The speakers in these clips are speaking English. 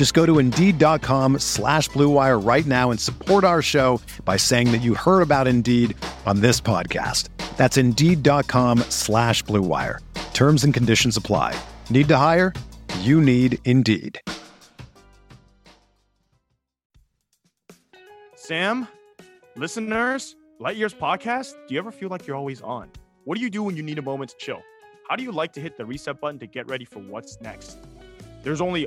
Just go to Indeed.com slash BlueWire right now and support our show by saying that you heard about Indeed on this podcast. That's Indeed.com slash BlueWire. Terms and conditions apply. Need to hire? You need Indeed. Sam, listeners, Light Years podcast, do you ever feel like you're always on? What do you do when you need a moment to chill? How do you like to hit the reset button to get ready for what's next? There's only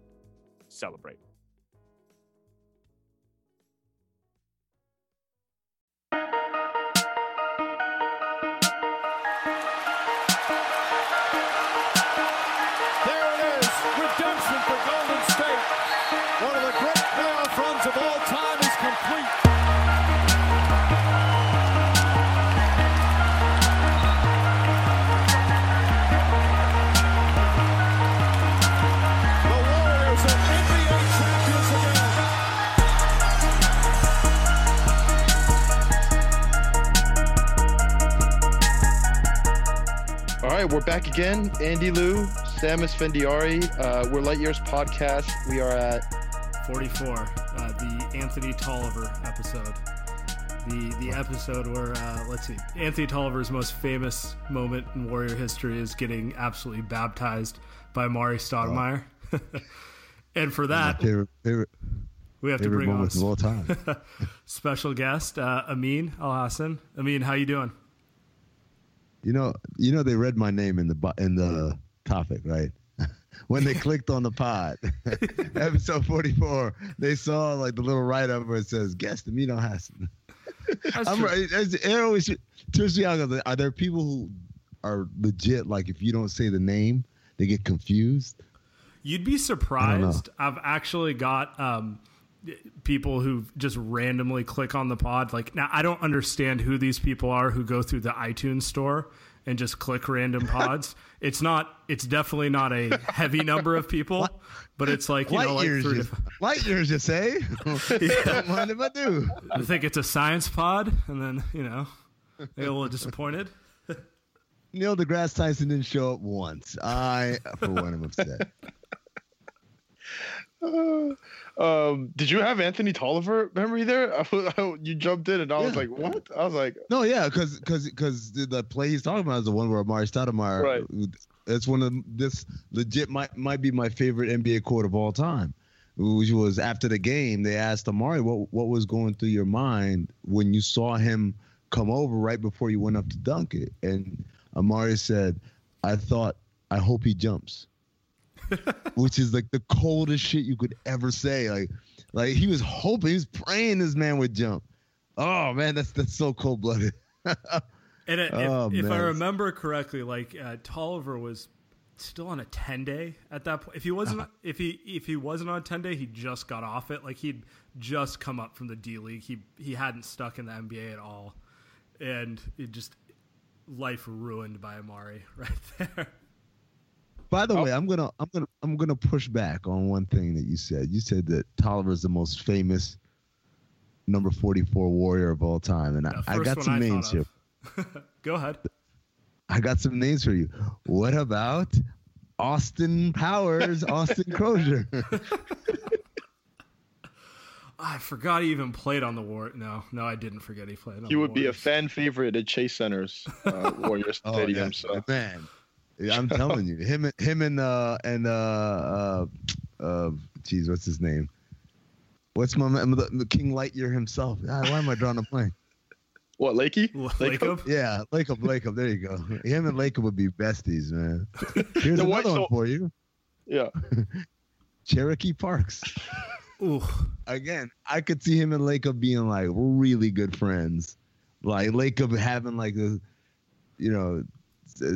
celebrate. Right, we're back again. Andy Liu, Sam Esfandiari. Uh, we're Light Years Podcast. We are at 44, uh, the Anthony Tolliver episode. The the episode where uh, let's see, Anthony Tolliver's most famous moment in Warrior history is getting absolutely baptized by Amar'e Stoudemire. and for that, favorite favorite, we have to bring on a moments of all time. special guest, uh, Amin Elhassan. Amin, how you doing? You know, you know they read my name in the in the topic, right? when they clicked on the pod, episode forty four, they saw like the little write up where it says guest Amin Elhassan. That's I'm right. It always turns me out. Are there people who are legit? Like if you don't say the name, they get confused. You'd be surprised. I've actually got um, people who just randomly click on the pod. Like now, I don't understand who these people are who go through the iTunes store and just click random pods. it's not. It's definitely not a heavy number of people, but it's like you light know, like years, you, light years, you say? Don't mind if I do. I think it's a science pod, and then you know they get a little disappointed. Neil deGrasse Tyson didn't show up once. I, for one, am upset. Um, did you have Anthony Tolliver memory there? I, I- you jumped in and I was like, what? I was like, No, yeah, because because because the, the play he's talking about is the one where Amar'e Stoudemire. Right. It's one of this legit might might be my favorite NBA quote of all time, which was after the game they asked Amar'e what what was going through your mind when you saw him come over right before you went up to dunk it, and Amar'e said, "I thought I hope he jumps." which is like the coldest shit you could ever say. Like, like he was hoping, he was praying this man would jump. Oh man, that's that's so cold blooded. And it, Oh, if, if I remember correctly, like uh, Tolliver was still on a ten day at that point. If he wasn't, if he if he wasn't on a ten day, he just got off it. Like he'd just come up from the D League. He he hadn't stuck in the NBA at all, and it just life ruined by Amar'e right there. By the way, I'm gonna I'm gonna I'm gonna push back on one thing that you said. You said that Tolliver is the most famous number 44 warrior of all time, and I, I got some I names here. Go ahead. I got some names for you. What about Austin Powers, Austin Croshere? I forgot he even played on the war. No, no, I didn't forget he played. On the war. He the would be a fan favorite at Chase Center's uh, Warriors Oh, Stadium. yeah, So man, I'm telling you, him, and him, and uh, and uh, uh, uh, geez, what's his name? What's my man, the, the King Lightyear himself? Ah, why am I drawing a blank? what, Lakey? L- Lacob? Lacob? Yeah, Lacob, Lacob. There you go. Him and Lacob would be besties, man. Here's The another one Sox- for you: Yeah. Cherokee Parks. Ooh, Again, I could see him and Lacob being like really good friends. Like Lacob having like a, you know, s-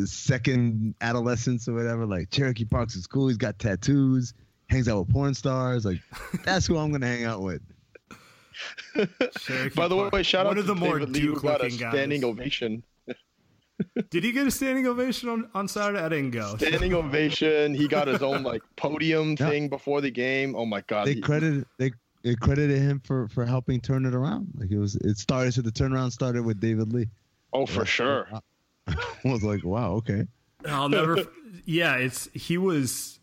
second adolescence or whatever. Like Cherokee Parks is cool. He's got tattoos. Hangs out with porn stars. Like that's who I'm gonna hang out with. Cherokee By the Park. way, shout one out of to the more David Lee, who got a Duke-looking standing guys. ovation. Did he get a standing ovation on, on Saturday? I didn't go. Standing ovation. He got his own like podium Yeah. thing before the game. Oh my god. They he- credited they they credited him for for helping turn it around. Like it was it started so the turnaround started with David Lee. oh, for sure. I was like, wow, okay. I'll never. yeah, it's he was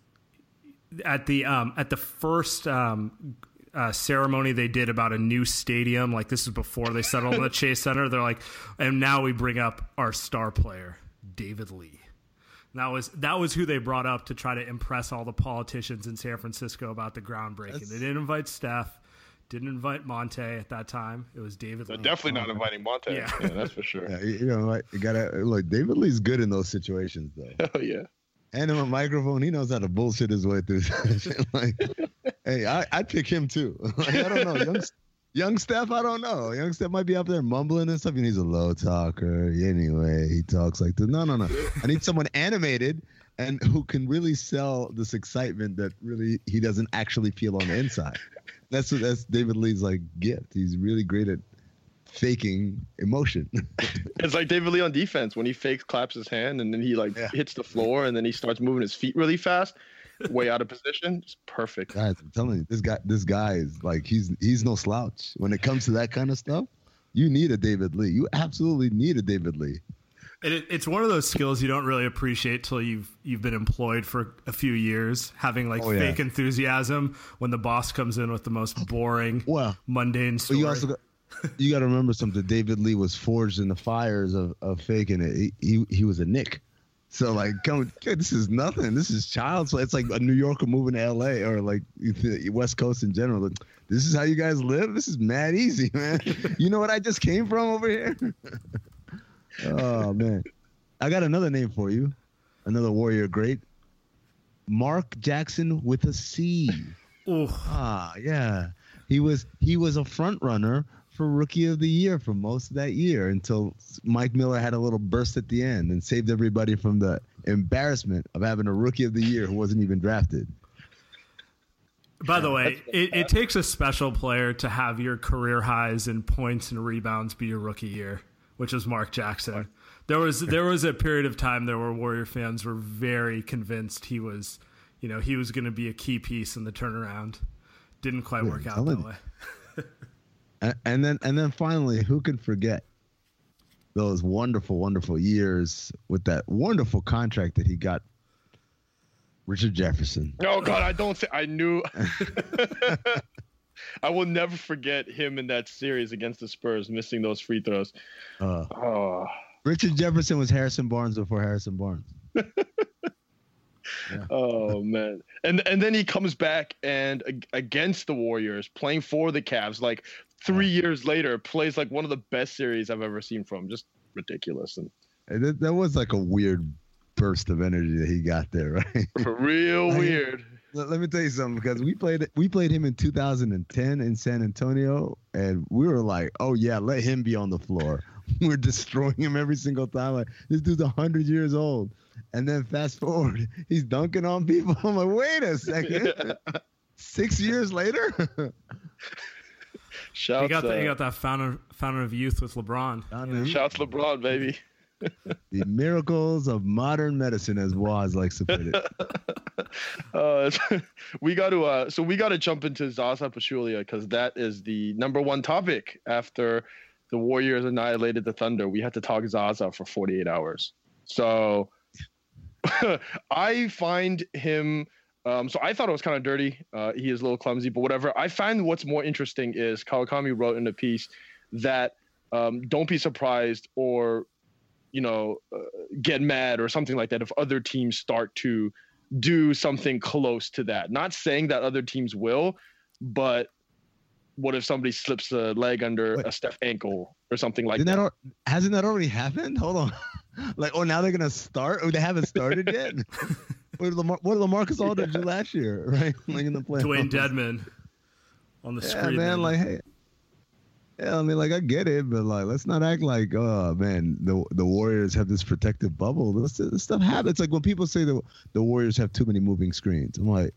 at the um at the first um uh, ceremony they did about a new stadium. Like this is before they settled on the Chase Center. They're like, and now we bring up our star player, David Lee. And that was that was who they brought up to try to impress all the politicians in San Francisco about the groundbreaking. That's- They didn't invite Steph, didn't invite Monta at that time. It was David They're Lee. definitely not inviting Monta. Yeah. Yeah. that's for sure. Yeah, you you know, like you gotta look. David Lee's good in those situations, though. Hell oh, yeah. And him a microphone, he knows how to bullshit his way through. like, hey, I, I'd pick him too. like, I don't know, young, young Steph. I don't know. Young Steph might be up there mumbling and stuff. He needs a low talker. Anyway, he talks like this. No, no, no. I need someone animated and who can really sell this excitement that really he doesn't actually feel on the inside. That's that's David Lee's like gift. He's really great at faking emotion. It's like David Lee on defense when he fakes claps his hand and then he like Yeah. hits the floor and then he starts moving his feet really fast, way out of position. It's perfect. Guys, I'm telling you, this guy, this guy is like he's he's no slouch when it comes to that kind of stuff. You need a David Lee. You absolutely need a David Lee. And it, it's one of those skills you don't really appreciate till you've you've been employed for a few years, having like Oh, yeah. fake enthusiasm when the boss comes in with the most boring, Well, mundane story. you also got, you got to remember something. David Lee was forged in the fires of, of faking it. He, he he was a Knick. So like, come, this is nothing. This is child's play. It's like a New Yorker moving to L.A. or like the West Coast in general. Like, this is how you guys live. This is mad easy, man. you know what I just came from over here? oh man, I got another name for you. Another warrior great. Marc Jackson with a C. Ooh, Ah, yeah. He was he was a front runner for rookie of the year for most of that year until Mike Miller had a little burst at the end and saved everybody from the embarrassment of having a rookie of the year who wasn't even drafted. by the way, it, it takes a special player to have your career highs in points and rebounds be your rookie year, which was Marc Jackson. There was there was a period of time there where Warrior fans were very convinced he was, you know, he was going to be a key piece in the turnaround. Didn't quite work out that way. And, and then and then finally, who can forget those wonderful, wonderful years with that wonderful contract that he got? Richard Jefferson. Oh God, I don't. Th- I knew. I will never forget him in that series against the Spurs, missing those free throws. Uh, Oh, Richard Jefferson was Harrison Barnes before Harrison Barnes. oh man. And and then he comes back and ag- against the Warriors, playing for the Cavs, like three years later, plays like one of the best series I've ever seen from. Just ridiculous and And that, that was like a weird burst of energy that he got there, right? real I- weird. Let, let me tell you something because we played we played him in 2010 in San Antonio, and we were like, "Oh yeah, let him be on the floor." We're destroying him every single time. Like this dude's hundred years old, and then fast forward, he's dunking on people. I'm like, wait a second, six years later. Shouts, He got the, he uh, got that fountain fountain of youth with LeBron. shouts LeBron, baby. The miracles of modern medicine, as Waz likes to put it. Uh, we got to uh, so we got to jump into Zaza Pachulia because that is the number one topic after the Warriors annihilated the Thunder. We had to talk Zaza for 48 hours. So I find him. Um, so I thought it was kind of dirty. Uh, he is a little clumsy, but whatever. I find what's more interesting is Kawakami wrote in a piece that um, don't be surprised or you know uh, get mad or something like that if other teams start to do something close to that. Not saying that other teams will, but what if somebody slips a leg under Wait. a Steph ankle or something like Didn't that? that al- hasn't that already happened? Hold on. like, oh, now they're gonna start. Oh, they haven't started yet. what did Lamar- what did Lamarcus Aldridge do last year? Right, like in the playoffs. Dewayne Dedmon on the Yeah, screen. man. Like, hey. Yeah, I mean, like I get it, but like, let's not act like, oh man, the the Warriors have this protective bubble. This, this stuff happens. Like when people say the the Warriors have too many moving screens, I'm like,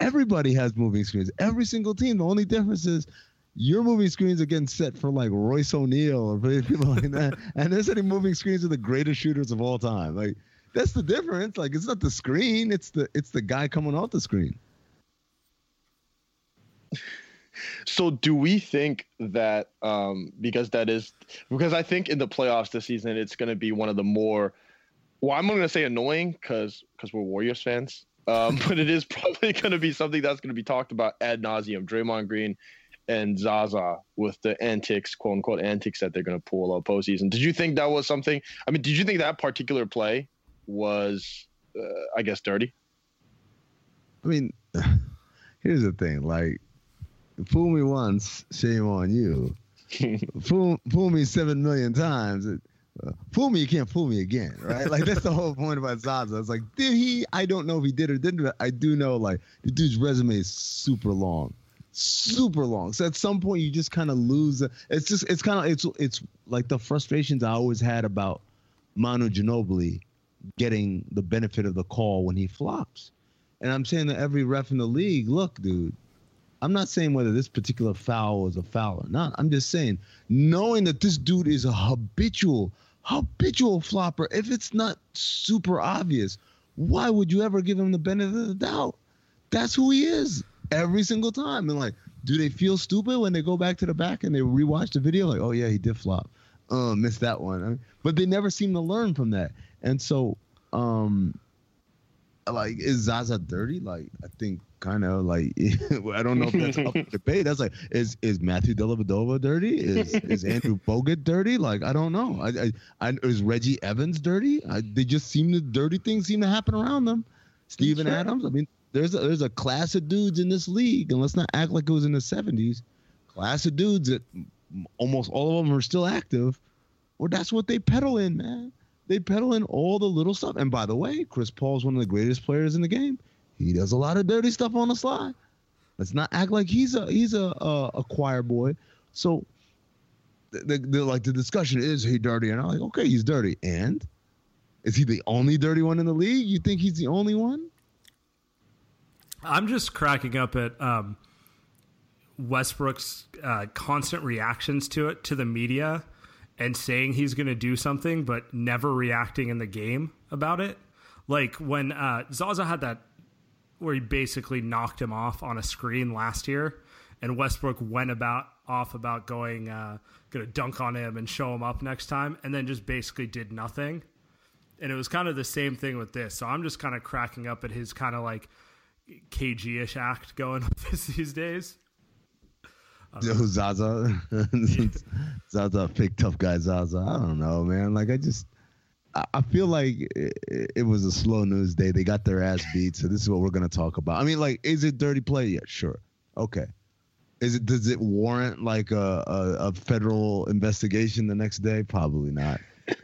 everybody has moving screens. Every single team. The only difference is your moving screens are getting set for like Royce O'Neale or people like that, and they're moving screens of the greatest shooters of all time. Like that's the difference. Like it's not the screen; it's the it's the guy coming off the screen. So do we think that um, because that is because I think in the playoffs this season it's going to be one of the more well I'm going to say annoying because because we're Warriors fans, um, but it is probably going to be something that's going to be talked about ad nauseum. Draymond Green and Zaza with the antics, quote unquote antics that they're going to pull out postseason. Did you think that was something? I mean, did you think that particular play was, uh, I guess, dirty? I mean, here's the thing. Like, fool me once, shame on you. fool, fool me seven million times. Uh, fool me, you can't fool me again, right? Like that's the whole point about Zaza. It's like, did he? I don't know if he did or didn't. But I do know, like, the dude's resume is super long, super long. So at some point, you just kind of lose. It's just, it's kind of, it's, it's like the frustrations I always had about Manu Ginobili getting the benefit of the call when he flops. And I'm saying to every ref in the league, look, dude, I'm not saying whether this particular foul was a foul or not. I'm just saying, knowing that this dude is a habitual, habitual flopper, if it's not super obvious, why would you ever give him the benefit of the doubt? That's who he is every single time. And like, do they feel stupid when they go back to the back and they rewatch the video? Like, oh yeah, he did flop. Uh, missed that one. I mean, but they never seem to learn from that. And so, um, like is Zaza dirty? Like I think kind of like I don't know if that's up for debate. That's like is is Matthew Dellavedova dirty? Is is Andrew Bogut dirty? Like I don't know. I I, I is Reggie Evans dirty? I, they just seem to dirty things seem to happen around them. Steven Sure. Adams. I mean, there's a, there's a class of dudes in this league, and let's not act like it was in the '70s. Class of dudes that almost all of them are still active. Or that's what they pedal in, man they peddle in all the little stuff. And by the way, Chris Paul's one of the greatest players in the game. He does a lot of dirty stuff on the slide. Let's not act like he's a he's a a, a choir boy. So, the, the, the like the discussion is he dirty, and I'm like, okay, he's dirty, and is he the only dirty one in the league? You think he's the only one? I'm just cracking up at um, Westbrook's uh, constant reactions to it to the media and saying he's going to do something, but never reacting in the game about it. Like when uh, Zaza had that where he basically knocked him off on a screen last year, and Westbrook went about off about going uh, going to dunk on him and show him up next time, and then just basically did nothing. And it was kind of the same thing with this. So I'm just kind of cracking up at his kind of like KG-ish act going this these days. Yo, Zaza, Zaza, fake tough guy Zaza. I don't know, man. Like I just, I, I feel like it, it was a slow news day. They got their ass beat, so this is what we're gonna talk about. I mean, like, is it dirty play? Yeah, sure, okay. Is it does it warrant like a, a, a federal investigation the next day? Probably not.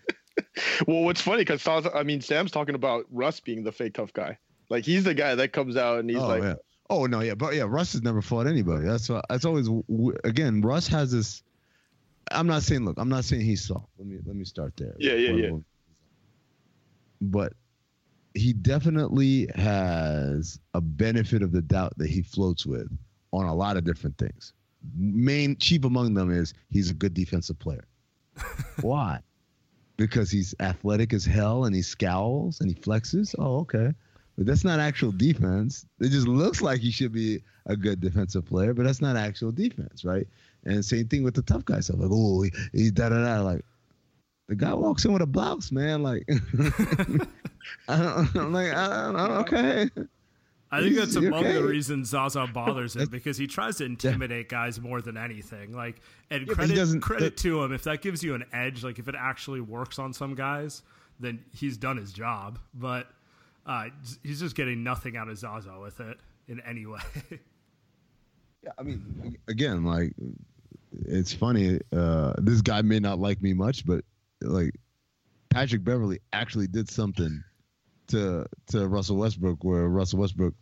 Well, what's funny because I mean, Sam's talking about Russ being the fake tough guy. Like he's the guy that comes out and he's oh like, yeah. Oh no, yeah, but yeah, Russ has never fought anybody. That's why. That's always again. Russ has this. I'm not saying. Look, I'm not saying he's soft. Let me let me start there. Yeah, yeah, yeah. But he definitely has a benefit of the doubt that he floats with on a lot of different things. Main chief among them is he's a good defensive player. Why? Because he's athletic as hell and he scowls and he flexes. Oh, okay. But that's not actual defense. It just looks like he should be a good defensive player, but that's not actual defense, right? And same thing with the tough guy stuff. Like, oh, he, he da da da. Like, the guy walks in with a blouse, man. Like, I don't, I'm like, I don't, I don't, okay. I think that's among okay? the reasons Zaza bothers him because he tries to intimidate guys more than anything. Like, and he credit credit uh, to him if that gives you an edge. Like, if it actually works on some guys, then he's done his job. But uh, he's just getting nothing out of Zaza with it in any way. Yeah, I mean, again, like it's funny. Uh, this guy may not like me much, but like Patrick Beverley actually did something to to Russell Westbrook, where Russell Westbrook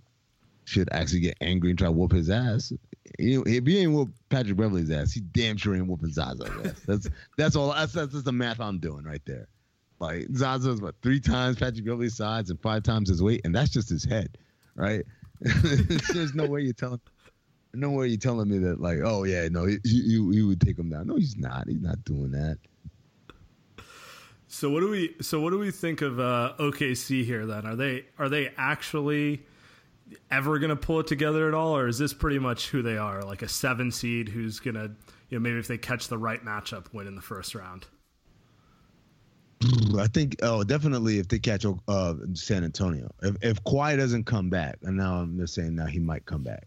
should actually get angry and try to whoop his ass. Know, if he ain't whoop Patrick Beverley's ass, he damn sure ain't whooping Zaza's ass. That's that's all. That's that's just the math I'm doing right there. Like Zaza's what three times Patrick Beverley's size and five times his weight, and that's just his head, right? There's no way you're telling no way you're telling me that like oh yeah no he, he, he would take him down no he's not he's not doing that So what do we? So what do we think of uh, OKC here? Then are they are they actually ever going to pull it together at all, or is this pretty much who they are? Like a seven seed who's going to, you know, maybe if they catch the right matchup, win in the first round. I think oh definitely if they catch uh San Antonio if if Kawhi doesn't come back and now I'm just saying now he might come back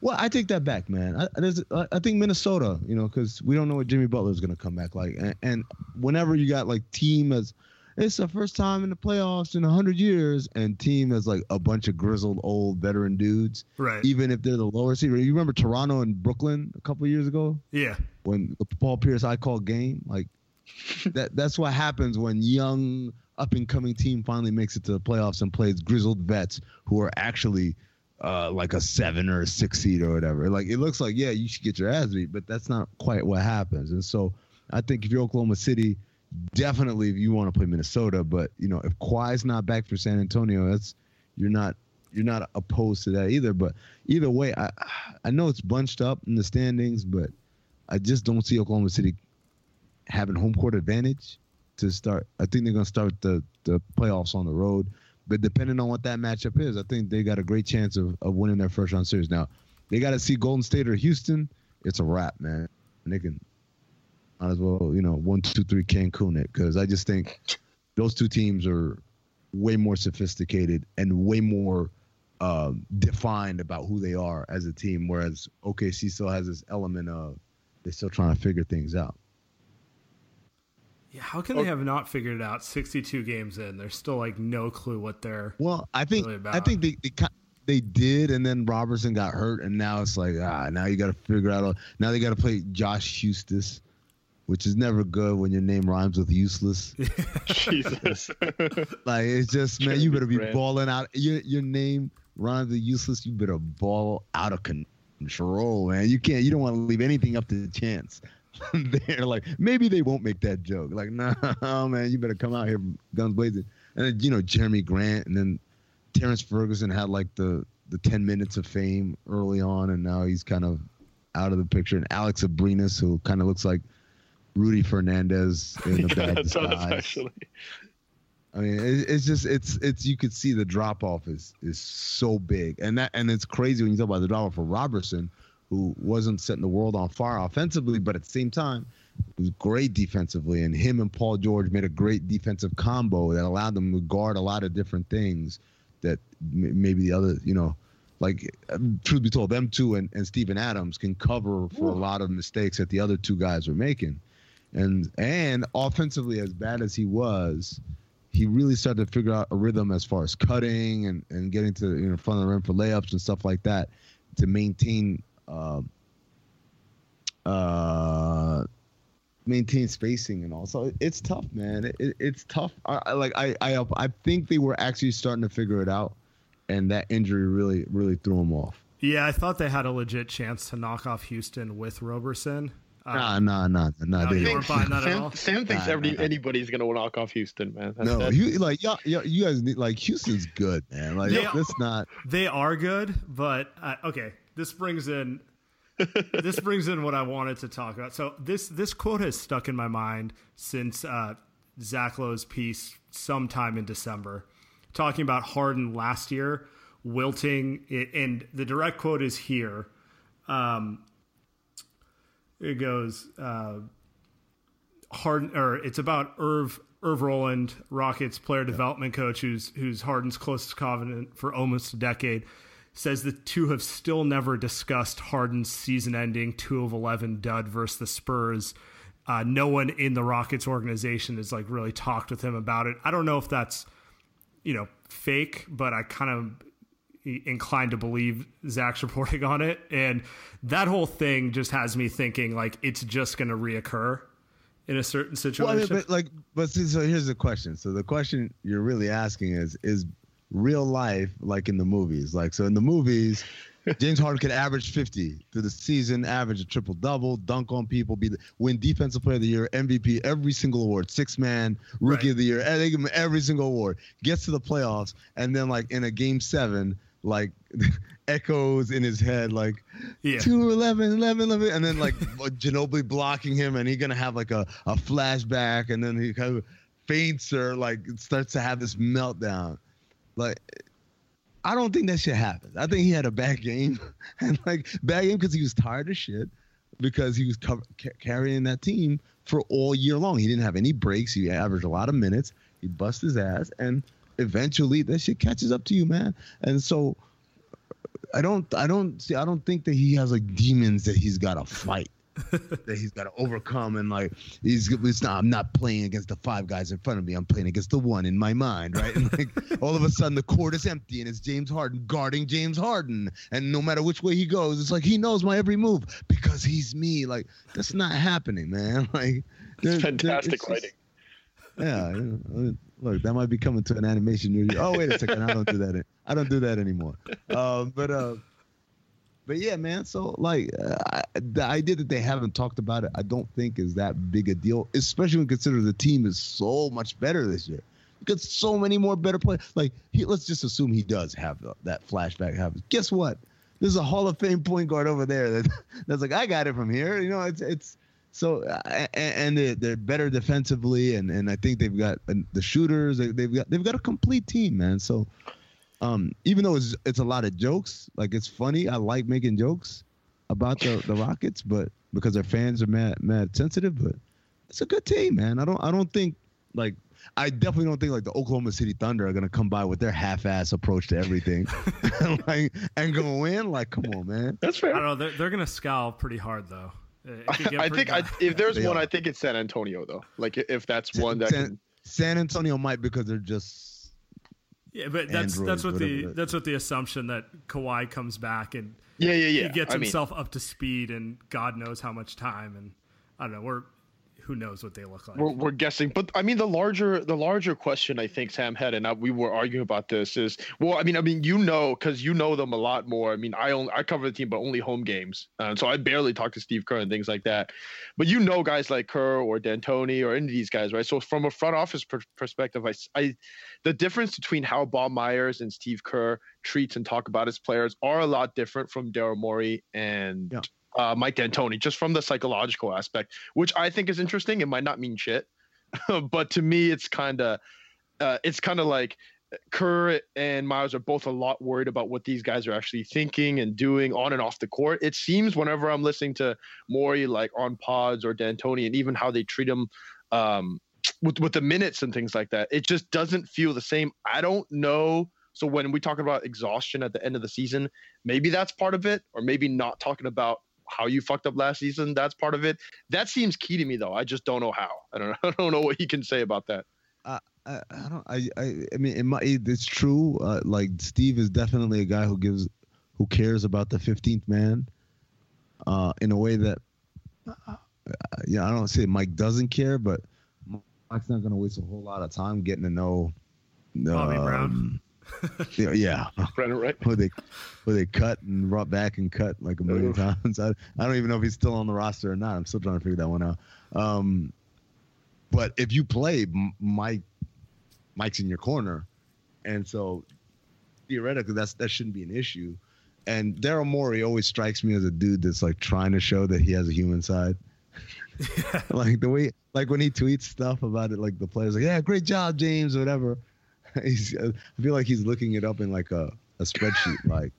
well I take that back man I there's I think Minnesota you know because we don't know what Jimmy Butler is gonna come back like and, and whenever you got like team as it's the first time in the playoffs in hundred years and team as like a bunch of grizzled old veteran dudes Right. even if they're the lower seed you remember Toronto and Brooklyn a couple years ago Yeah. when the Paul Pierce I call game. Like that that's what happens when young up and coming team finally makes it to the playoffs and plays grizzled vets who are actually uh, like a seven or a six seed or whatever. Like it looks like yeah, you should get your ass beat, but that's not quite what happens. And so I think if you're Oklahoma City, definitely if you want to play Minnesota, but you know if Kawhi's not back for San Antonio, that's you're not you're not opposed to that either. But either way, I I know it's bunched up in the standings, but I just don't see Oklahoma City having home court advantage to start. I think they're going to start the, the playoffs on the road. But depending on what that matchup is, I think they got a great chance of, of winning their first round series. Now, they got to see Golden State or Houston. It's a wrap, man. And they can might as well, you know, one, two, three, Cancun it because I just think those two teams are way more sophisticated and way more um, defined about who they are as a team. Whereas OKC still has this element of they're still trying to figure things out. Yeah. How can they have not figured it out? Sixty-two games in, there's still like no clue what they're. Well, I think really I think they, they they did, and then Roberson got hurt, and now it's like ah, now you got to figure out. Now they got to play Josh Huestis, which is never good when your name rhymes with useless. Jesus. like it's just man, you better be Grant. balling out. Your your name rhymes with useless. You better ball out of control, man. You can't. You don't want to leave anything up to chance. They're like maybe they won't make that joke. Like no, oh, man, you better come out here guns blazing. And then, you know Jerami Grant, and then Terrence Ferguson had like the the ten minutes of fame early on, and now he's kind of out of the picture. And Alex Abrines, who kind of looks like Rudy Fernandez in the yeah, bad disguise. actually. I mean, it, it's just it's it's you could see the drop off is is so big, and that and it's crazy when you talk about the drop off for Roberson, who wasn't setting the world on fire offensively, but at the same time, was great defensively, and him and Paul George made a great defensive combo that allowed them to guard a lot of different things that m- maybe the other, you know, like um, truth be told, them two and, and Steven Adams can cover for a lot of mistakes that the other two guys were making, and and offensively, as bad as he was, he really started to figure out a rhythm as far as cutting and, and getting to you know front of the rim for layups and stuff like that to maintain uh, uh, maintain spacing and all. So it's tough, man. It, it, it's tough. I, I like I, I I think they were actually starting to figure it out, and that injury really really threw them off. Yeah, I thought they had a legit chance to knock off Houston with Roberson. Uh, Nah, nah, nah, nah. No, they, you weren't buying at Sam, all? Sam thinks Nah, every, nah. anybody's gonna knock off Houston, man. That's, no, that's, you like y'all, y'all, you guys need like Houston's good, man. Like They- that's not. They are good, but uh, okay. This brings in this brings in what I wanted to talk about. So this this quote has stuck in my mind since uh, Zach Lowe's piece sometime in December, talking about Harden last year wilting, it, and the direct quote is here. Um, it goes. Uh, Harden, or it's about Irv Irv Roland, Rockets player development coach, who's who's Harden's closest confidant for almost a decade, says the two have still never discussed Harden's season-ending two of eleven dud versus the Spurs. Uh, no one in the Rockets organization has like really talked with him about it. I don't know if that's you know fake, but I kind of inclined to believe Zach's reporting on it, and that whole thing just has me thinking like it's just going to reoccur in a certain situation. Well, but like, but see, so here's the question. So the question you're really asking is: Is real life like in the movies? Like, so in the movies. James Harden could average 50 through the season, average a triple double, dunk on people, be the, win Defensive Player of the Year, MVP, every single award, six man, Rookie right. of the Year, they give him every single award. Gets to the playoffs, and then like in a game seven, like echoes in his head like yeah. 2 11 11 11 and then like Ginobili blocking him and he's gonna have like a, a flashback and then he kind of faints or like starts to have this meltdown like I don't think that shit happened. I think he had a bad game and like bad game because he was tired of shit because he was ca- carrying that team for all year long. He didn't have any breaks. He averaged a lot of minutes. He bust his ass and eventually that shit catches up to you, man. And so I don't I don't see I don't think that he has like demons that he's got to fight. that he's got to overcome and like he's it's not I'm not playing against the five guys in front of me. I'm playing against the one in my mind right? And like all of a sudden the court is empty and it's James Harden guarding James Harden. And no matter which way he goes it's like he knows my every move because he's me. Like that's not happening man. Like it's fantastic writing. Yeah you know, Look, that might be coming to an animation near you. Oh, wait a second, I don't do that. I don't do that anymore. Um, but uh, but yeah, man. So like, uh, the idea that they haven't talked about it, I don't think is that big a deal, especially when consider the team is so much better this year. Because so many more better players. Like, he, let's just assume he does have that flashback happen. Guess what? There's a Hall of Fame point guard over there that that's like, I got it from here. You know, it's it's so and they're, they're better defensively, and, and I think they've got the shooters. They've got they've got a complete team, man. So um, even though it's it's a lot of jokes, like it's funny. I like making jokes about the, the Rockets, but because their fans are mad mad sensitive, but it's a good team, man. I don't I don't think like I definitely don't think like the Oklahoma City Thunder are gonna come by with their half-ass approach to everything, like and go in. Like, come on, man. That's fair. I don't know. They're, they're gonna scowl pretty hard though. I think I, if there's one, are. I think it's San Antonio though. Like if that's one that San, can... San Antonio might because they're just yeah, but that's that's what the that's what the assumption that Kawhi comes back and yeah yeah yeah. he gets I himself mean, up to speed and God knows how much time and I don't know we're who knows what they look like. We're, we're, guessing, but I mean the larger the larger question I think Sam had, and I, we were arguing about this is well, I mean, I mean you know because you know them a lot more. I mean, I only I cover the team, but only home games, uh, so I barely talk to Steve Kerr and things like that. But you know guys like Kerr or D'Antoni or any of these guys, right? So from a front office per- perspective, I, I the difference between how Bob Myers and Steve Kerr treats and talk about his players are a lot different from Daryl Morey and yeah uh, Mike D'Antoni, just from the psychological aspect, which I think is interesting. It might not mean shit, but to me, it's kind of uh, it's kind of like Kerr and Myers are both a lot worried about what these guys are actually thinking and doing on and off the court. It seems whenever I'm listening to Morey, like on pods or D'Antoni, and even how they treat him um, with with the minutes and things like that, it just doesn't feel the same. I don't know. So when we talk about exhaustion at the end of the season, maybe that's part of it, or maybe not talking about how you fucked up last season. That's part of it. That seems key to me, though. I just don't know how. I don't. Know, I don't know what you can say about that. Uh, I, I don't. I, I. I mean, it might, it's true. Uh, like Steve is definitely a guy who gives, who cares about the fifteenth man, uh, in a way that, uh, yeah, I don't say Mike doesn't care, but Mike's not going to waste a whole lot of time getting to know. Bobby um, Brown yeah, right. Where they, where they cut and brought back and cut like a million times. I, I don't even know if he's still on the roster or not. I'm still trying to figure that one out. Um, but if you play, Mike, Mike's in your corner, and so theoretically, that's that shouldn't be an issue. And Daryl Morey always strikes me as a dude that's like trying to show that he has a human side. like the way, like when he tweets stuff about it, like the players like, "Yeah, great job, James," or whatever he's, I feel like he's looking it up in like a, a spreadsheet. like,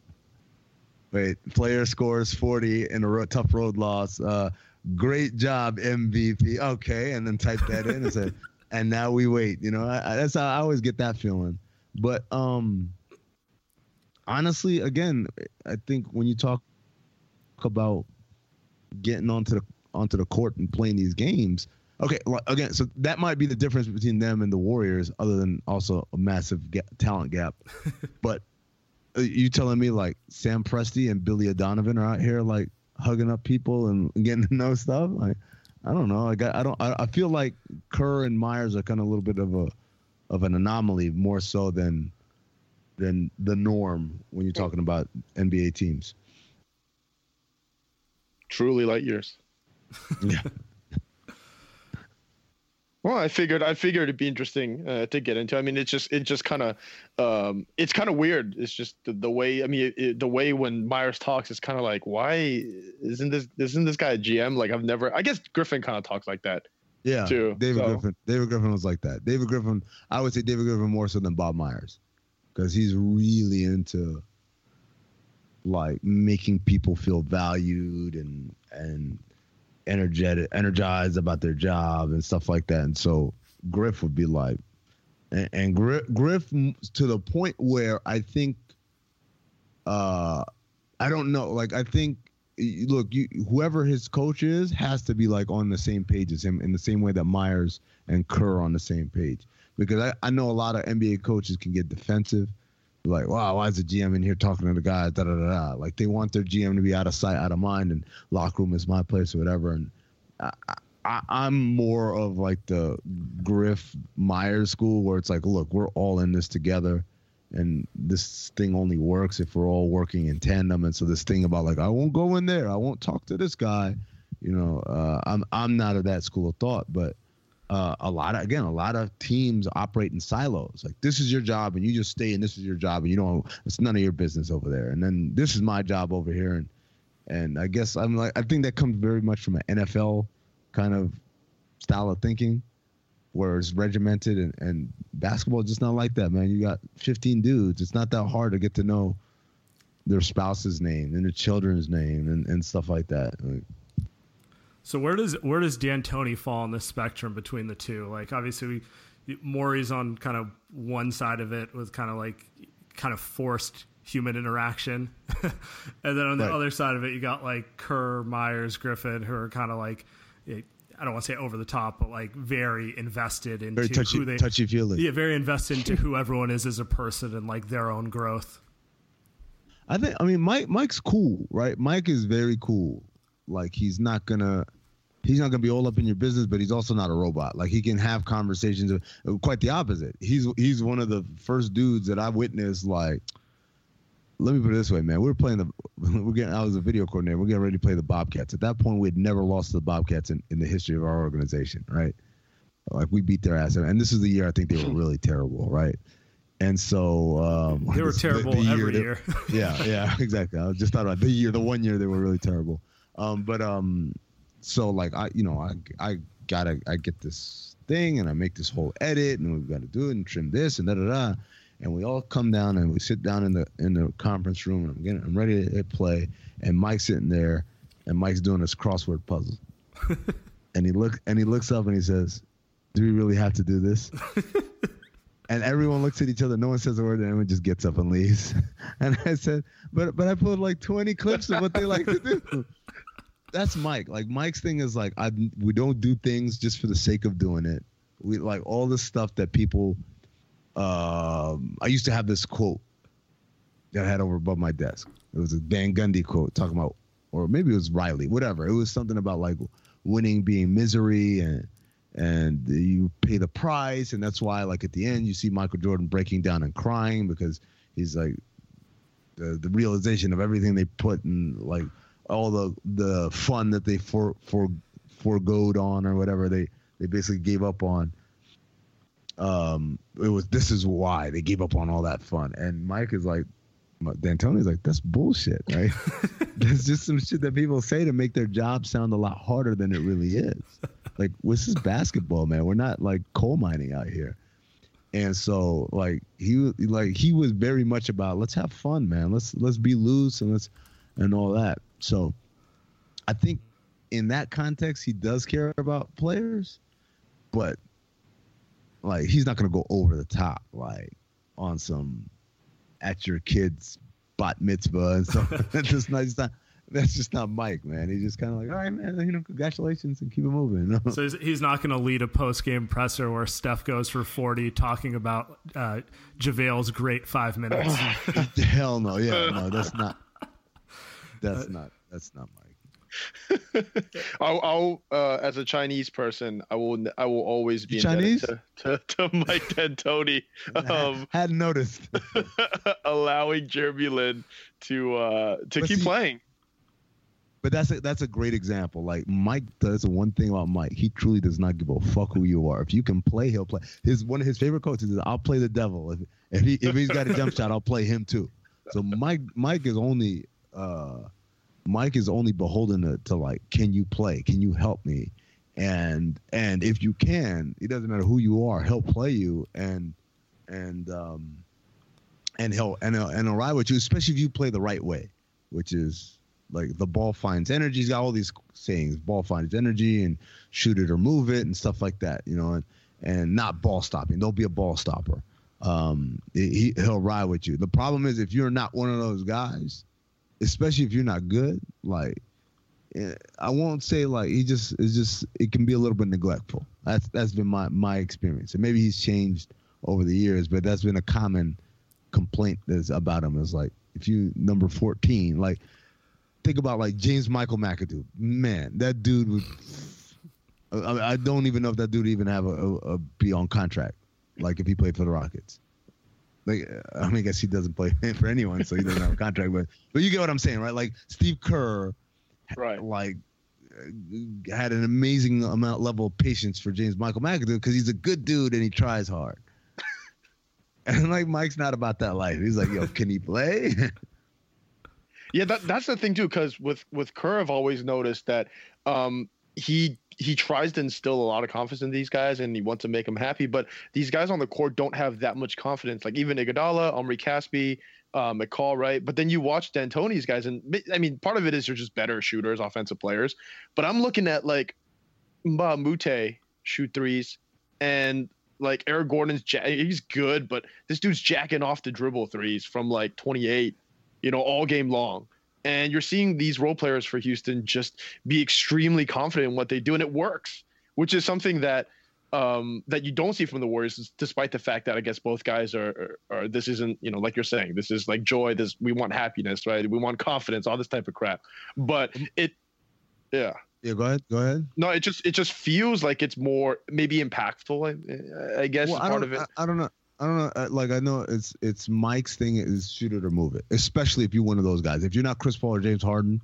wait, player scores 40 in a ro- tough road loss. Uh, great job MVP. Okay, and then type that in and say, and now we wait. You know, I, I, that's how I always get that feeling. But um, honestly, again, I think when you talk about getting onto the onto the court and playing these games. Okay, again, so that might be the difference between them and the Warriors, other than also a massive ga- talent gap. but uh, you telling me like Sam Presti and Billy O'Donovan are out here like hugging up people and getting to know stuff? Like, I don't know. I got, I don't. I, I feel like Kerr and Myers are kind of a little bit of a of an anomaly, more so than than the norm when you're talking about NBA teams. Truly light years. yeah. Well, I figured I figured it'd be interesting uh, to get into. I mean, it's just it just kind of um, it's kind of weird. It's just the, the way I mean it, the way when Myers talks is kind of like why isn't this isn't this guy a GM? Like I've never. I guess Griffin kind of talks like that. Yeah, too, David so. Griffin. David Griffin was like that. David Griffin. I would say David Griffin more so than Bob Myers, because he's really into like making people feel valued and and energetic, energized about their job and stuff like that. And so Griff would be like, and, and Griff, Griff to the point where I think, uh, I don't know, like I think, look, you, whoever his coach is has to be like on the same page as him in the same way that Myers and Kerr on the same page. Because I, I know a lot of NBA coaches can get defensive like, wow, why is the GM in here talking to the guys? Da da da da. Like they want their GM to be out of sight, out of mind, and locker room is my place or whatever. And I, I, I'm more of like the Griff Myers school, where it's like, look, we're all in this together, and this thing only works if we're all working in tandem. And so this thing about like, I won't go in there, I won't talk to this guy, you know, uh, I'm I'm not of that school of thought, but uh, a lot of again a lot of teams operate in silos. Like this is your job and you just stay and this is your job and you don't it's none of your business over there. And then this is my job over here. And and i guess i'm like i think that comes very much from an nfl kind of style of thinking where it's regimented and, and basketball is just not like that man. You got 15 dudes. It's not that hard to get to know their spouse's name and their children's name and, and stuff like that. Like, so where does where does D'Antoni fall on the spectrum between the two? Like obviously, we, Morey's on kind of one side of it with kind of like kind of forced human interaction, and then on the right. other side of it, you got like Kerr, Myers, Griffin, who are kind of like. I don't want to say over the top, but like very invested into very touchy, who they touchy feely. Yeah, very invested into who everyone is as a person and like their own growth. I think. I mean, Mike. Mike's cool, right? Mike is very cool. Like he's not gonna he's not gonna be all up in your business, but he's also not a robot. Like he can have conversations. Quite the opposite. He's he's one of the first dudes that I witnessed. Like, let me put it this way, man. We were playing the. We're getting. I was a video coordinator. We're getting ready to play the Bobcats. At that point, we had never lost to the Bobcats in, in the history of our organization, right? Like we beat their ass, and this is the year I think they were really terrible, right? And so um, they were terrible the, the every year. They, yeah, yeah, exactly. I just thought about the year, the one year they were really terrible. Um, but um, so like I, you know, I I gotta I get this thing and I make this whole edit and we've got to do it and trim this and da da da, and we all come down and we sit down in the in the conference room and I'm getting I'm ready to hit play and Mike's sitting there and Mike's doing this crossword puzzle, and he look and he looks up and he says, "Do we really have to do this?" and everyone looks at each other. No one says a word, and everyone just gets up and leaves. And I said, "But but I pulled like 20 clips of what they like to do." That's Mike. Like Mike's thing is like I we don't do things just for the sake of doing it. We like all the stuff that people. Um, I used to have this quote that I had over above my desk. It was a Van Gundy quote talking about, or maybe it was Riley, whatever. It was something about like winning being misery and and you pay the price and that's why like at the end you see michael jordan breaking down and crying because he's like the, the realization of everything they put in like all the the fun that they for for foregoed on or whatever they they basically gave up on um it was this is why they gave up on all that fun and mike is like D'Antoni's like that's bullshit right that's just some shit that people say to make their job sound a lot harder than it really is like, this is basketball, man. We're not like coal mining out here. And so, like he like he was very much about let's have fun, man. Let's let's be loose and let's and all that. So, I think in that context, he does care about players, but like he's not gonna go over the top like on some at your kid's bat mitzvah and stuff. that's just not, not that's just not Mike, man. He's just kind of like, all right, man, you know, congratulations and keep it moving. so he's, he's not going to lead a post game presser where Steph goes for 40 talking about uh, JaVale's great five minutes. Hell no. Yeah, no, that's not. That's not. That's not Mike. I'll, I'll uh, as a Chinese person, I will I will always be Chinese to, to, to Mike D'Antoni. Um, hadn't noticed allowing Jeremy Lin to uh, to but keep see, playing. But that's a, that's a great example. Like Mike does one thing about Mike. He truly does not give a fuck who you are. If you can play, he'll play. His one of his favorite coaches is I'll play the devil. If if he if he's got a jump shot, I'll play him too. So Mike Mike is only uh, Mike is only beholden to, to like, can you play? Can you help me? And and if you can, it doesn't matter who you are, he'll play you and and um and he'll and he'll, and ride with you, especially if you play the right way, which is like the ball finds energy. He's got all these sayings: ball finds energy, and shoot it or move it, and stuff like that. You know, and and not ball stopping. Don't be a ball stopper. Um, he he'll ride with you. The problem is if you're not one of those guys, especially if you're not good, like eh, I won't say like he just is just it can be a little bit neglectful. That's that's been my my experience, and maybe he's changed over the years, but that's been a common complaint that's about him. Is like if you number 14, like think about like James Michael McAdoo. Man, that dude was. I, I don't even know if that dude even have a, a, a, be on contract. Like if he played for the Rockets. Like I mean, I guess he doesn't play for anyone, so he doesn't have a contract. But but you get what I'm saying, right? Like Steve Kerr, right? Like had an amazing amount level of patience for James Michael McAdoo because he's a good dude and he tries hard. and like Mike's not about that life. He's like, yo, can he play? Yeah, that, that's the thing too, because with with Kerr, I've always noticed that um, he he tries to instill a lot of confidence in these guys, and he wants to make them happy. But these guys on the court don't have that much confidence. Like even Iguodala, Omri Caspi, uh, McCaw, right? But then you watch D'Antoni's guys, and I mean, part of it is they're just better shooters, offensive players. But I'm looking at like Mbah a Moute shoot threes, and like Eric Gordon's, he's good, but this dude's jacking off the dribble threes from like 28 you know, all game long. And you're seeing these role players for Houston just be extremely confident in what they do, and it works, which is something that um, that you don't see from the Warriors, despite the fact that I guess both guys are, are, are, this isn't you know like you're saying this is like joy. This we want happiness, right? We want confidence, all this type of crap. But it, yeah. Yeah, go ahead. Go ahead. No, it just it just feels like it's more maybe impactful. I, I guess well, part of it. I, I, don't know. I don't know. Like I know it's it's Mike's thing is shoot it or move it, especially if you're one of those guys. If you're not Chris Paul or James Harden,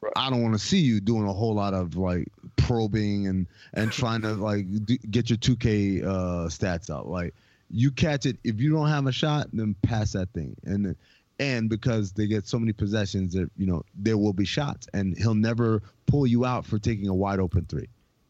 right. I don't want to see you doing a whole lot of like probing and and trying to like do, get your 2K uh, stats out. Like you catch it if you don't have a shot, then pass that thing. And and because they get so many possessions that you know there will be shots, and he'll never pull you out for taking a wide open three,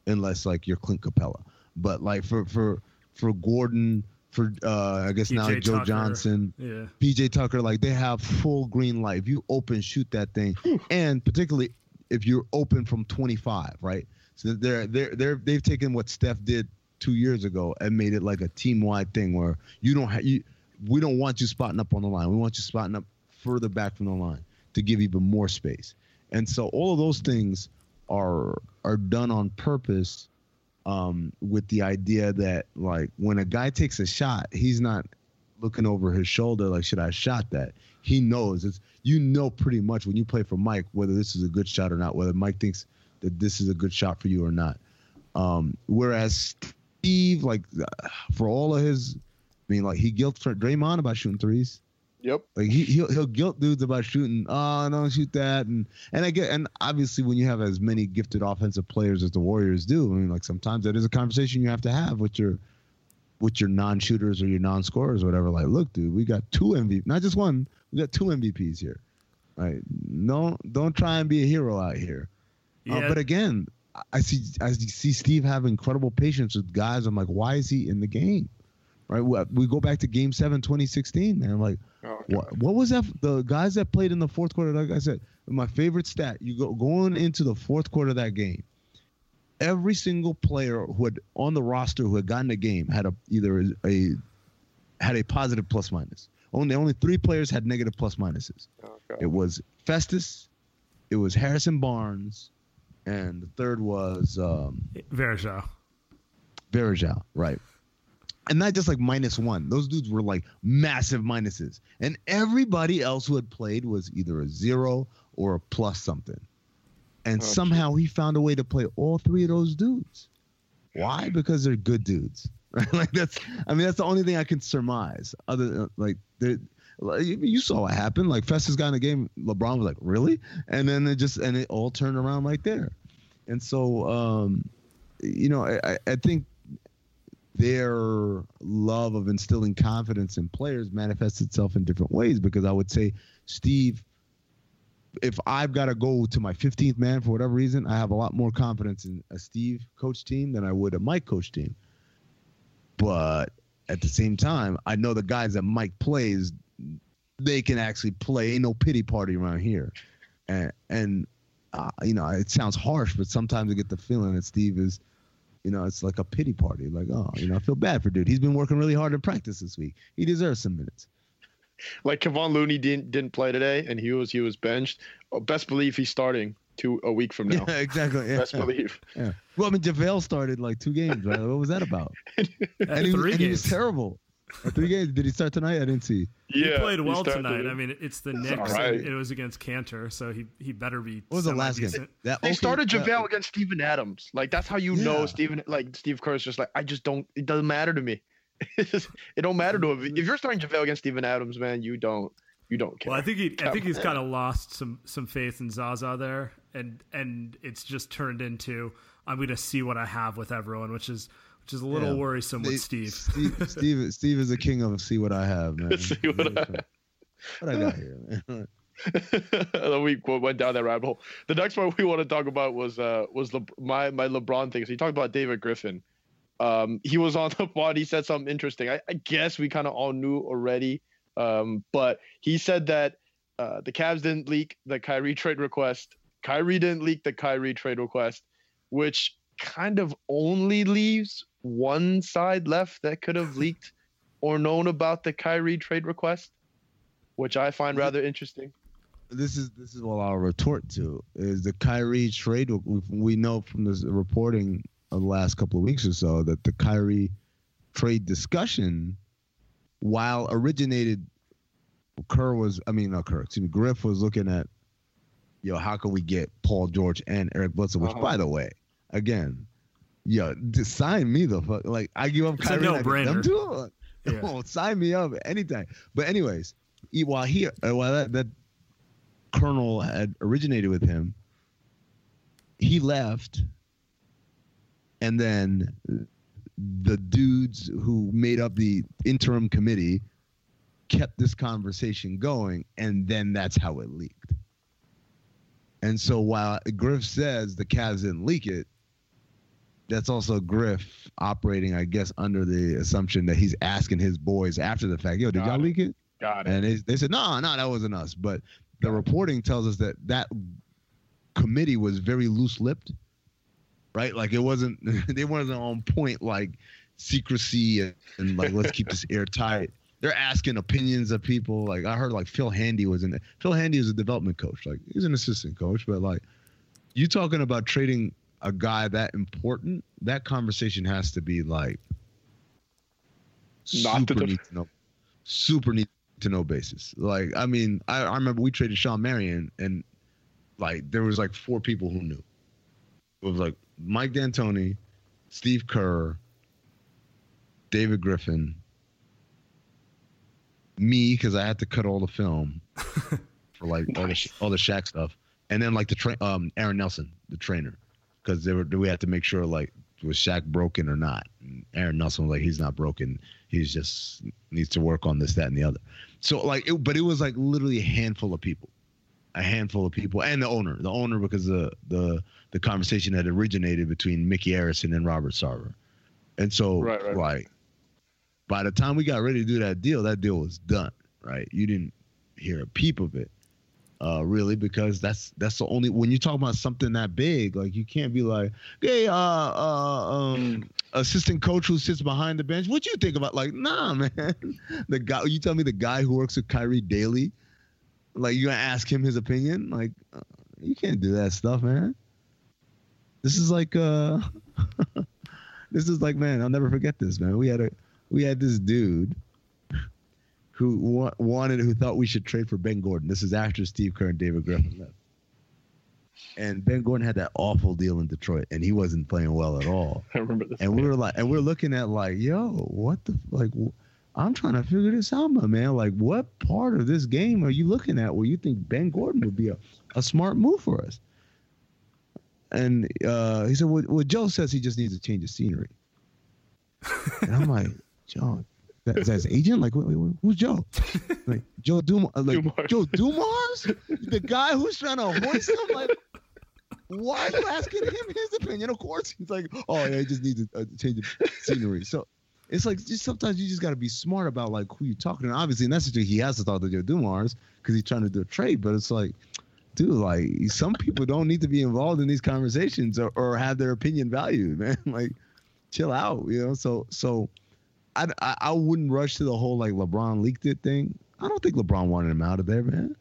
unless like you're Clint Capela. But like for for for Gordon for uh, I guess PJ now Joe Tucker. Johnson, yeah. PJ Tucker, like they have full green light. If you open, shoot that thing, and particularly if you're open from 25, right? So they're they're they're they've taken what Steph did two years ago and made it like a team wide thing where you don't have you. We don't want you spotting up on the line. We want you spotting up further back from the line to give even more space. And so all of those things are are done on purpose um, with the idea that like when a guy takes a shot, he's not looking over his shoulder like should I shot that. He knows it's you know pretty much when you play for Mike whether this is a good shot or not, whether Mike thinks that this is a good shot for you or not. Um, whereas Steve, like for all of his, I mean, like he guilt for Draymond about shooting threes. Yep. Like he he'll, he'll guilt dudes about shooting. Oh, don't shoot that. And and I get and obviously when you have as many gifted offensive players as the Warriors do, I mean, like sometimes that is a conversation you have to have with your with your non-shooters or your non-scorers or whatever. Like, look, dude, we got two MVP, not just one. We got two MVPs here. Right? No, don't try and be a hero out here. Uh, yeah. Uh, but again, I see I see Steve have incredible patience with guys. I'm like, why is he in the game? Right? We, we go back to Game Seven, 2016, and I'm Like What, what was that? The guys that played in the fourth quarter, like I said, my favorite stat. You go going into the fourth quarter of that game. Every single player who had on the roster who had gotten the game had a either a, a had a positive plus minus. Only only three players had negative plus minuses. Okay. It was Festus, it was Harrison Barnes, and the third was um, Verja. Varejao, right? And not just like minus one. Those dudes were like massive minuses. And everybody else who had played was either a zero or a plus something. And Oh, somehow he found a way to play all three of those dudes. Why? Because they're good dudes. Right? Like that's I mean that's the only thing I can surmise. Other than like like, you saw what happened. Like Festus got in the game, LeBron was like, "Really?" And then it just and it all turned around right there. And so um you know, I- I think their love of instilling confidence in players manifests itself in different ways because I would say, Steve, if I've got to go to my 15th man for whatever reason, I have a lot more confidence in a Steve coach team than I would a Mike coach team. But at the same time, I know the guys that Mike plays, they can actually play. Ain't no pity party around here. And, and uh, you know, it sounds harsh, but sometimes I get the feeling that Steve is you know, it's like a pity party. Like, oh, you know, I feel bad for dude. He's been working really hard in practice this week. He deserves some minutes. Like Kevon Looney didn't didn't play today, and he was he was benched. Oh, best believe he's starting two a week from now. Yeah, exactly. Yeah. Best believe. yeah. Well, I mean, JaVale started like two games, right? What was that about? And he, was, and he was terrible. Uh, three games. Did he start tonight? I didn't see. He played well started tonight. I mean, it's the all Knicks. right. It was against Kanter, so he he better be. What was the last game? That They okay, started that- JaVale against Steven Adams. Like that's how you know Yeah. Steven like Steve Kerr's just like I just don't it doesn't matter to me. Just- it don't matter to him. If you're starting JaVale against Steven Adams, man, you don't you don't care. Well, I think he, I Come think he's kind of lost some some faith in Zaza there, and and it's just turned into I'm going to see what I have with everyone, which is which is a little Yeah. worrisome They- with Steve. Steve, Steve, Steve is a king of see what I have, man. See what I What I got here, man. the week went down that rabbit hole. The next one we want to talk about was uh was Le- my my LeBron thing. So he talked about David Griffin. Um, he was on the pod. He said something interesting. I, I guess we kind of all knew already. Um, but he said that uh, the Cavs didn't leak the Kyrie trade request. Kyrie didn't leak the Kyrie trade request, which kind of only leaves one side left that could have leaked or known about the Kyrie trade request, which I find rather interesting. this is this is what I'll retort to is the Kyrie trade. We, know from this reporting of the last couple of weeks or so that the Kyrie trade discussion, while originated, Kerr was I mean not Kerr, excuse me, Griff was looking at, yo, how can we get Paul George and Eric Bledsoe? Which, Uh-huh. by the way, again, yo, just sign me the fuck. Like I give up It's Kyrie, I get them. Yeah. Oh, sign me up anytime. But anyways, while he uh, while that, that kernel had originated with him, he left, and then the dudes who made up the interim committee kept this conversation going, and then that's how it leaked. And so while Griff says the Cavs didn't leak it, that's also Griff operating, I guess, under the assumption that he's asking his boys after the fact, yo, did Got y'all it. leak it? Got it. And they, they said, no, no, that wasn't us. But the reporting tells us that that committee was very loose lipped, right? Like it wasn't, they weren't on point like secrecy and, and like, let's keep this airtight. They're asking opinions of people. Like I heard like Phil Handy was in it. Phil Handy is a development coach. Like he's an assistant coach, but like you talking about trading a guy that important, that conversation has to be like Not super the- need to know super need to know basis. Like, I mean, I, I remember we traded Shawn Marion and like there was like four people who knew. It was like Mike D'Antoni, Steve Kerr, David Griffin, me because I had to cut all the film for like all the Nice. all the Shaq stuff, and then like the tra- um Aaron Nelson, the trainer, because they were we had to make sure like was Shaq broken or not. And Aaron Nelson was like he's not broken, he's just needs to work on this, that, and the other. So like, it, but it was like literally a handful of people, a handful of people, and the owner, the owner because the the the conversation had originated between Mickey Arison and Robert Sarver, and so Right, right. like by the time we got ready to do that deal, that deal was done. Right? You didn't hear a peep of it. Uh, really, because that's that's the only when you talk about something that big, like you can't be like, hey, uh, uh, um, assistant coach who sits behind the bench, what you think about? Like, nah, man, the guy you tell me the guy who works with Kyrie daily, like you gonna ask him his opinion? Like, uh, you can't do that stuff, man. This is like, uh, this is like, man, I'll never forget this, man. We had a we had this dude who wa- wanted, who thought we should trade for Ben Gordon. This is after Steve Kerr and David Griffin left. And Ben Gordon had that awful deal in Detroit, and he wasn't playing well at all. I remember this. And we were like, and we are looking at like, yo, what the like? wh- I'm trying to figure this out, my man. Like, what part of this game are you looking at where you think Ben Gordon would be a, a smart move for us? And uh, he said, well, well, Joe says he just needs to change the scenery. and I'm like, Joe, that, is that his agent? Like, wait, wait, who's Joe? Like Joe Dumars? Like Dumars. Joe Dumars, the guy who's trying to hoist him? Like, why are you asking him his opinion? Of course, he's like, oh yeah, he just needs to uh, change the scenery. So it's like just sometimes you just got to be smart about like who you're talking to. Obviously, in that situation, he has to talk to Joe Dumars because he's trying to do a trade. But it's like, dude, like some people don't need to be involved in these conversations or, or have their opinion valued, man. Like, chill out, you know. So so. I, I, I wouldn't rush to the whole like LeBron leaked it thing. I don't think LeBron wanted him out of there, man.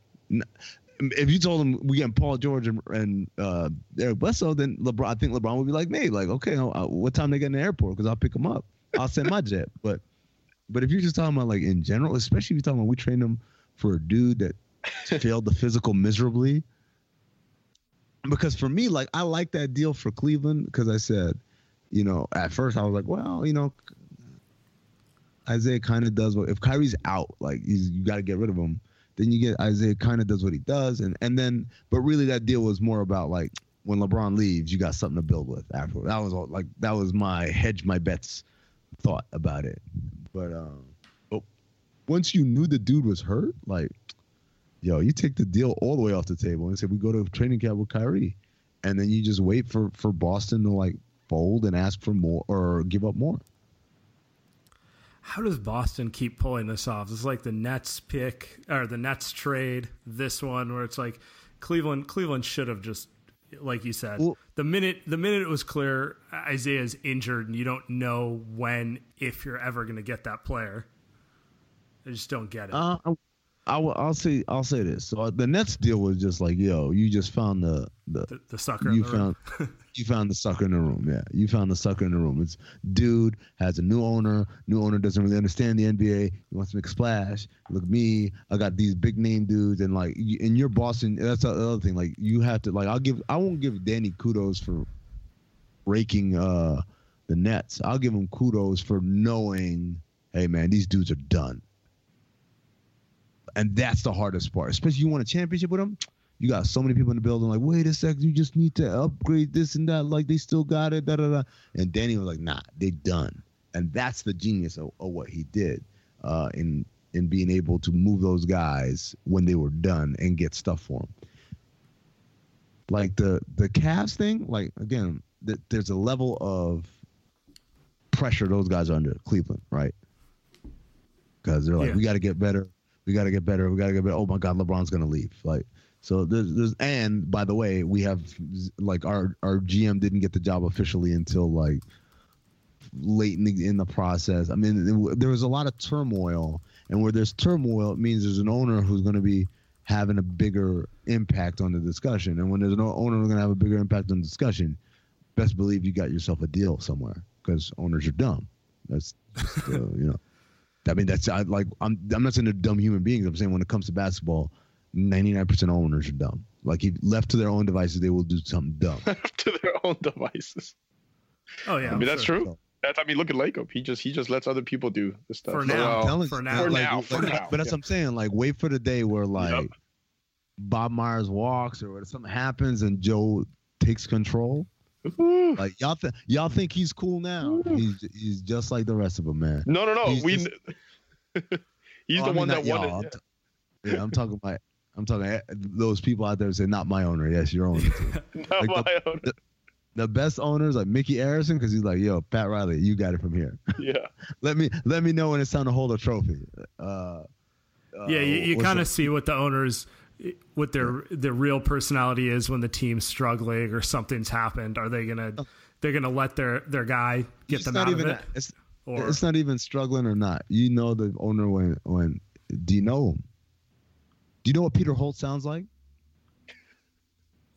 If you told him we getting Paul George and, and uh, Eric Bledsoe, then LeBron, I think LeBron would be like me, like, okay, uh, what time they get in the airport? Because I'll pick them up. I'll send my jet. But but if you're just talking about like in general, especially if you're talking about we trained him for a dude that failed the physical miserably. Because for me, like I like that deal for Cleveland because I said, you know, at first I was like, well, you know, Isaiah kind of does what if Kyrie's out, like you got to get rid of him. Then you get Isaiah kind of does what he does, and and then but really that deal was more about like when LeBron leaves, you got something to build with after. That was all, like that was my hedge my bets thought about it. But um, but once you knew the dude was hurt, like yo, you take the deal all the way off the table and say we go to training camp with Kyrie, and then you just wait for for Boston to like fold and ask for more or give up more. How does Boston keep pulling this off? It's like the Nets pick or the Nets trade. This one where it's like Cleveland. Cleveland should have just, like you said, Well- the minute the minute it was clear Isaiah's injured and you don't know when if you're ever going to get that player. I just don't get it. Uh, I, will, I'll say I'll say this. So uh, the Nets deal was just like, yo, you just found the the the, the sucker. you in the room. found you found the sucker in the room. Yeah, you found the sucker in the room. It's dude has a new owner. New owner doesn't really understand the NBA. He wants to make a splash. Look at me. I got these big name dudes, and like and you- in your Boston, that's the other thing. Like you have to like I'll give I won't give Danny kudos for raking uh the Nets. I'll give him kudos for knowing, hey man, these dudes are done. And that's the hardest part, especially you want a championship with them. You got so many people in the building, like, wait a sec, you just need to upgrade this and that. Like they still got it, da da da. And Danny was like, nah, they done. And that's the genius of, of what he did uh, in in being able to move those guys when they were done and get stuff for them. Like the the Cavs thing, like again, th- there's a level of pressure those guys are under Cleveland, right? Because they're like, Yeah. we got to get better, we got to get better, we got to get better. Oh my God, LeBron's gonna leave. Like, so there's, there's, and by the way, we have like our our GM didn't get the job officially until like late in the, in the process. I mean, there was a lot of turmoil, and where there's turmoil, it means there's an owner who's going to be having a bigger impact on the discussion. And when there's no owner who's going to have a bigger impact on the discussion, best believe you got yourself a deal somewhere because owners are dumb. That's just, uh, you know. I mean, that's I, like I'm. I'm not saying they're dumb human beings. I'm saying when it comes to basketball, 99% owners are dumb. Like if left to their own devices, they will do something dumb. to their own devices. Oh yeah, I I'm mean, that's sure. true. That's I mean, look at Lacob. He just he just lets other people do the stuff. For So, now. well, telling for you, now. For like- now, like- for now, But that's yeah. what I'm saying. Like, wait for the day where like Yep. Bob Myers walks or something happens and Joe takes control. Ooh. Like y'all, th- y'all think he's cool now? He's he's just like the rest of them, man. no, no, no. he's we. just- he's Oh, the I mean, one that y'all. I'm yeah. t- yeah, I'm talking about. I'm talking eh, those people out there say not my owner. Yes, your owner. too. Not like my own. the best owners like Mickey Arison because he's like, yo, Pat Riley, you got it from here. Yeah. let me let me know when it's time to hold a trophy. Uh, uh, yeah, you, you kind of see what the owners, what their their real personality is when the team's struggling or something's happened. Are they gonna oh. they're gonna let their their guy get It's them out of it? that. It's, Or it's not even struggling or not. You know the owner when when. Do you know him? Do you know what Peter Holt sounds like?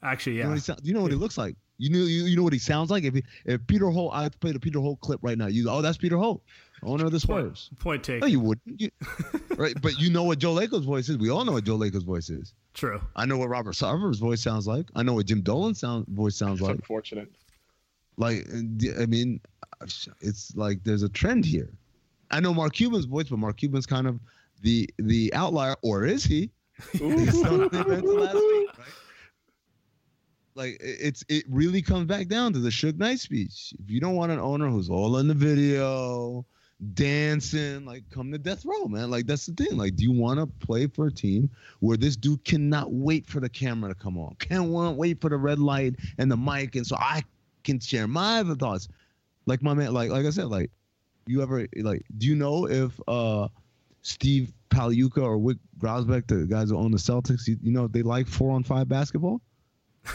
actually, You know yeah, what he do you know what he looks like? You know you, you know what he sounds like. If he, if Peter Holt, I played a Peter Holt clip right now. You go, oh that's Peter Holt, owner of the Spurs. point No, taken. you wouldn't. You, right, but you know what Joe Lacob's voice is. We all know what Joe Lacob's voice is. True. I know what Robert Sarver's voice sounds like. I know what Jim Dolan's sound voice sounds It's like. unfortunate. Like, I mean, it's like there's a trend here. I know Mark Cuban's voice, but Mark Cuban's kind of the the outlier, or is he? Based on the events of last week, right? Like it- it's it really comes back down to the Suge Knight speech. If you don't want an owner who's all in the video, dancing, like come to death row, man. Like that's the thing. Like, do you want to play for a team where this dude cannot wait for the camera to come on, can't want wait for the red light and the mic, and so I can share my other thoughts. Like my man, like like I said, like you ever like do you know if uh Steve Pagliuca or Wyc Grousbeck, the guys who own the Celtics, you, you know they like four on five basketball?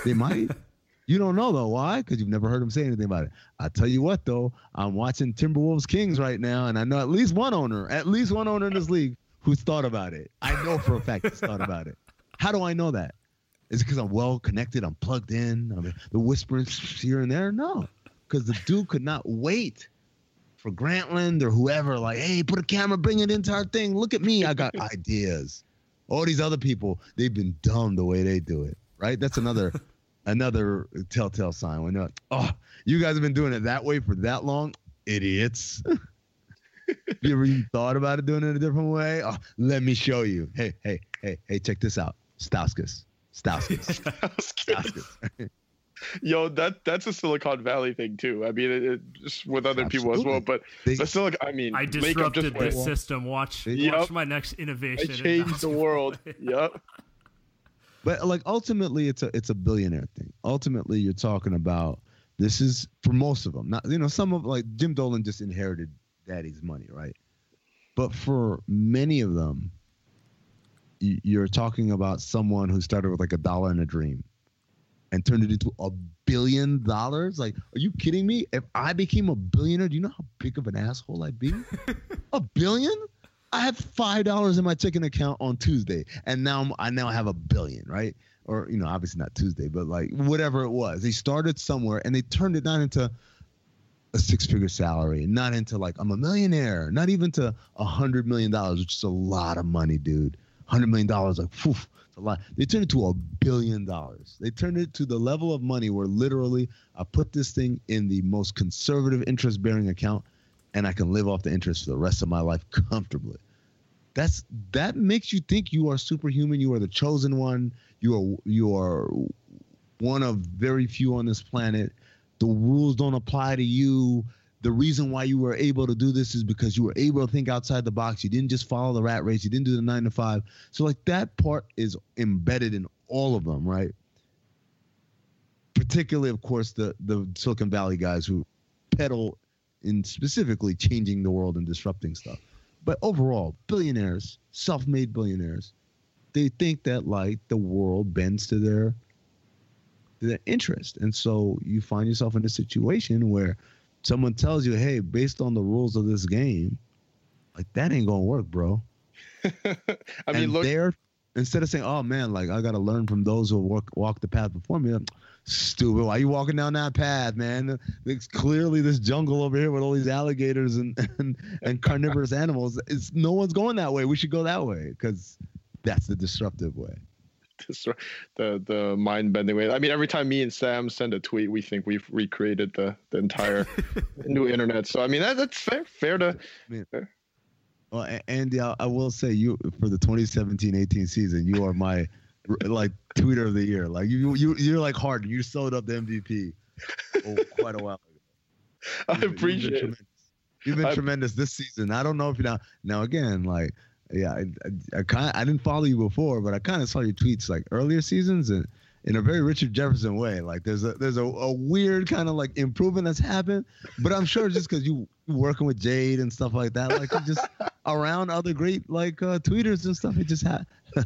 They might. you don't know though. Why? Because you've never heard them say anything about it. I tell you what though, I'm watching Timberwolves Kings right now, and I know at least one owner, at least one owner in this league who's thought about it. I know for a fact he's thought about it. How do I know that? Is it because I'm well connected? I'm plugged in. I mean, the whispers here and there? No, because the dude could not wait for Grantland or whoever. Like, hey, put a camera, bring it into our thing. Look at me, I got ideas. All these other people, they've been dumb the way they do it. Right? That's another another telltale sign when they're like, oh, you guys have been doing it that way for that long, idiots. you ever even thought about it doing it a different way? Oh, let me show you. Hey, hey, hey, hey, check this out. Stauskas. Stauskas. Stauskas. Yo, that that's a Silicon Valley thing too. I mean, it, it, just with other people as well. But They- but Silicon, I mean, I disrupted just the system. Watch, Yup. watch my next innovation. in changed the world. Yep. But like ultimately, it's a it's a billionaire thing. Ultimately, you're talking about this is for most of them. Not you know some of like Jim Dolan just inherited daddy's money, right? But for many of them, you're talking about someone who started with like a dollar and a dream, and turned it into a billion dollars. Like, are you kidding me? If I became a billionaire, do you know how big of an asshole I'd be? a billion? I had five dollars in my checking account on Tuesday, and now I'm, I now have a billion, right? Or you know, obviously not Tuesday, but like whatever it was. They started somewhere and they turned it not into a six-figure salary, not into like I'm a millionaire, not even to a hundred million dollars, which is a lot of money, dude. Hundred million dollars, like, it's a lot. They turned it to a billion dollars. They turned it to the level of money where literally I put this thing in the most conservative interest-bearing account, and I can live off the interest for the rest of my life comfortably that's that makes you think you are superhuman you are the chosen one you are you are one of very few on this planet. The rules don't apply to you. The reason why you were able to do this is because you were able to think outside the box. You didn't just follow the rat race. You didn't do the 9 to 5 so like that part is embedded in all of them right? Particularly of course the the silicon valley guys who peddle in specifically changing the world and disrupting stuff but overall, billionaires, self-made billionaires, they think that like the world bends to their to their interest, and so you find yourself in a situation where someone tells you, "Hey, based on the rules of this game, like that ain't gonna work, bro." I mean, and look. they're instead of saying, "Oh man, like I gotta learn from those who walk walk the path before me," stupid. Why are you walking down that path, man? It's clearly this jungle over here with all these alligators and and, and carnivorous animals. It's no one's going that way. We should go that way because that's the disruptive way. the the mind bending way. I mean, every time me and Sam send a tweet, we think we've recreated the the entire new internet. So I mean, that, that's fair. Fair to. Well, Andy, I, I will say you for the 2017-18 season, you are my like tweeter of the year. Like you you you're like Harden. You sold up the MVP oh, quite a while ago. I been- you've been appreciate it. You've been tremendous this season. I don't know if you now now again like yeah I I, I kind I didn't follow you before, but I kind of saw your tweets like earlier seasons and in a very Richard Jefferson way. Like there's a there's a, a weird kind of like improvement that's happened, but I'm sure just because you working with Jade and stuff like that, like just around other great like uh, tweeters and stuff, it just had.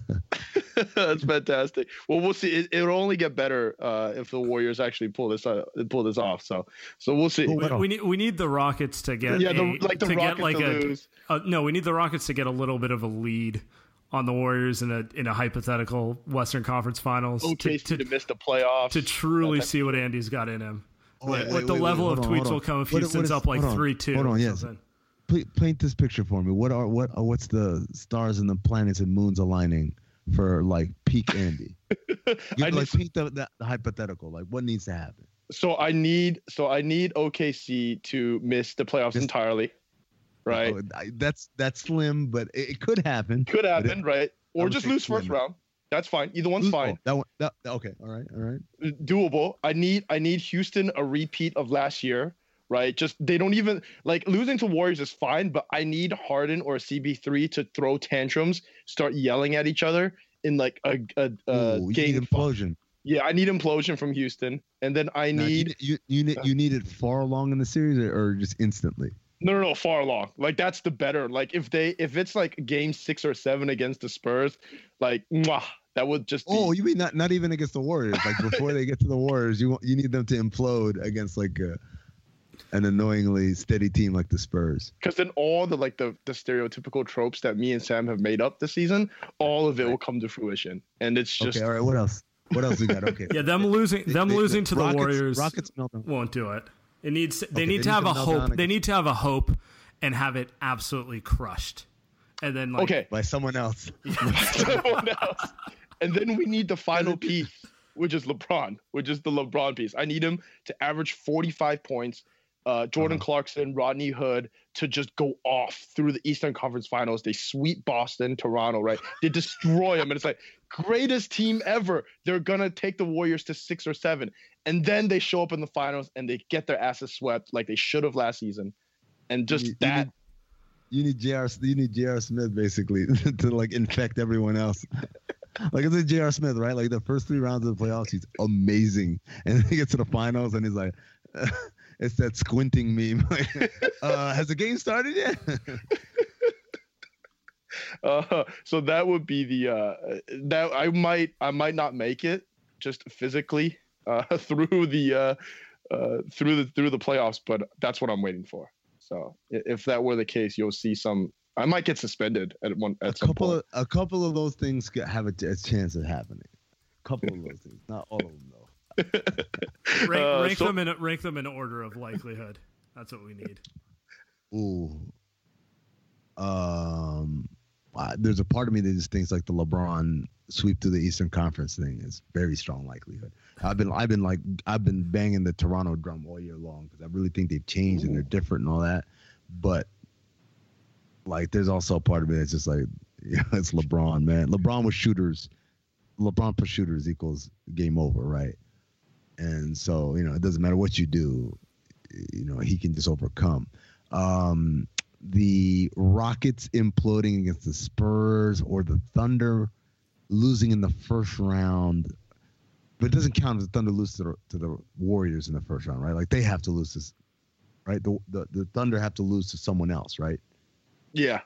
That's fantastic. Well, we'll see. It, will only get better uh, if the Warriors actually pull this uh, pull this off. So, so we'll see. We, we, need we need the Rockets to get yeah, the, a, like the to Rockets get like to a, lose. Uh, no, we need the Rockets to get a little bit of a lead on the Warriors in a in a hypothetical Western Conference Finals OKC to, to, to miss the playoffs to truly see what Andy's got in him. Oh, wait, what the wait, level of on, tweets will come if What- Houston's what is- up like on, three two. hold on, yes. Pla- paint this picture for me. What are what are, what's the stars and the planets and moons aligning for like peak Andy? You I like need- paint the, the, the hypothetical. Like what needs to happen? So I need so I need OKC to miss the playoffs This- entirely, right? Oh, I- that's that's slim, but it, it could happen. Could happen, right? Or just lose first round. That's fine. Either one's Oh, fine. that one. That, okay. All right. All right. Uh, doable. I need I need Houston a repeat of last year, right? Just they don't even like losing to Warriors is fine, but I need Harden or CP3 to throw tantrums, start yelling at each other in like a, a, a Ooh, game. implosion. Yeah, I need implosion from Houston, and then I Now, you need you you need you need it far along in the series or, or just instantly. No, no, no, far along. Like that's the better. Like if they if it's like game six or seven against the Spurs, like mwah, that would just be, Oh, you mean not not even against the Warriors? Like before they get to the Warriors, you want you need them to implode against like a, an annoyingly steady team like the Spurs. because then all the like the the stereotypical tropes that me and Sam have made up this season, all of it will come to fruition, and it's just okay. All right. What else? What else we got? Okay. Yeah, them losing them They- losing to the Rockets- Warriors Rockets meltdown. won't do it. It needs they Okay, need they to need have to a hope. down They need to have a hope and have it absolutely crushed. And then like okay. by someone else. Someone else. And then we need the final piece, which is LeBron, which is the LeBron piece. I need him to average 45 points. Uh, Jordan Uh-huh. Clarkson, Rodney Hood to just go off through the Eastern Conference Finals. They sweep Boston, Toronto, right? They destroy them, and it's like greatest team ever. They're gonna take the Warriors to six or seven, and then they show up in the finals and they get their asses swept like they should have last season, and just You- you that. need- You need Jr. You need Jr. Smith basically to like infect everyone else. Like it's a J.R. Smith, right? Like the first three rounds of the playoffs, he's amazing, and then he gets to the finals and he's like, it's that squinting meme. Uh, has the game started yet? Uh, so that would be the uh, that I might I might not make it just physically uh, through the uh, uh, through the through the playoffs, but that's what I'm waiting for. So if that were the case, you'll see some. I might get suspended at one a some couple point. of a couple of those things have a, a chance of happening. A couple of those things, not all of them though. rank, Uh, rank so- them in rank them in order of likelihood. That's what we need. Ooh. Um, uh, there's a part of me that just thinks like the LeBron sweep to the Eastern Conference thing is very strong likelihood. I've been I've been like I've been banging the Toronto drum all year long because I really think they've changed and they're different and all that. But like, there's also a part of me that's just like, yeah, it's LeBron, man. LeBron with shooters, LeBron for shooters equals game over, right? And so you know it doesn't matter what you do, you know he can just overcome. Um, the Rockets imploding against the Spurs or the Thunder losing in the first round. But it doesn't count if the Thunder lose to the, to the Warriors in the first round, right? Like they have to lose this, right? The, the the Thunder have to lose to someone else, right? Yeah,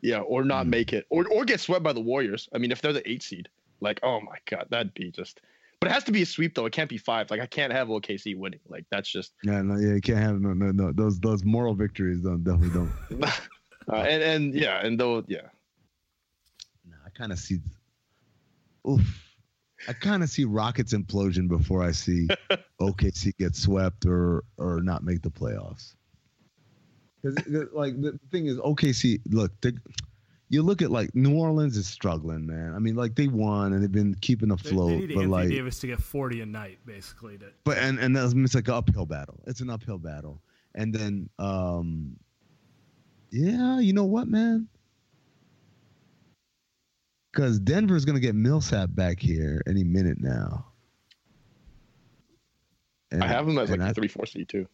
yeah, or not Hmm. make it, or or get swept by the Warriors. I mean, if they're the eight seed, like oh my god, that'd be just. But it has to be a sweep though. It can't be five. Like I can't have OKC winning. Like that's just. Yeah, no, yeah, you can't have no, no, no. Those those moral victories don't definitely don't. uh, and and yeah, and though yeah, No, I kind of see. Oof. I kind of see Rockets implosion before I see OKC get swept or or not make the playoffs. Because like the thing is, OKC look, they, you look at like New Orleans is struggling, man. I mean, like they won and they've been keeping They, afloat, they need but Anthony like, Davis to get forty a night, basically. To, but and and that's it's like an uphill battle. It's an uphill battle, and then um, yeah, you know what, man? Because Denver's gonna get Millsap back here any minute now. And, I have him as like and three four seed too.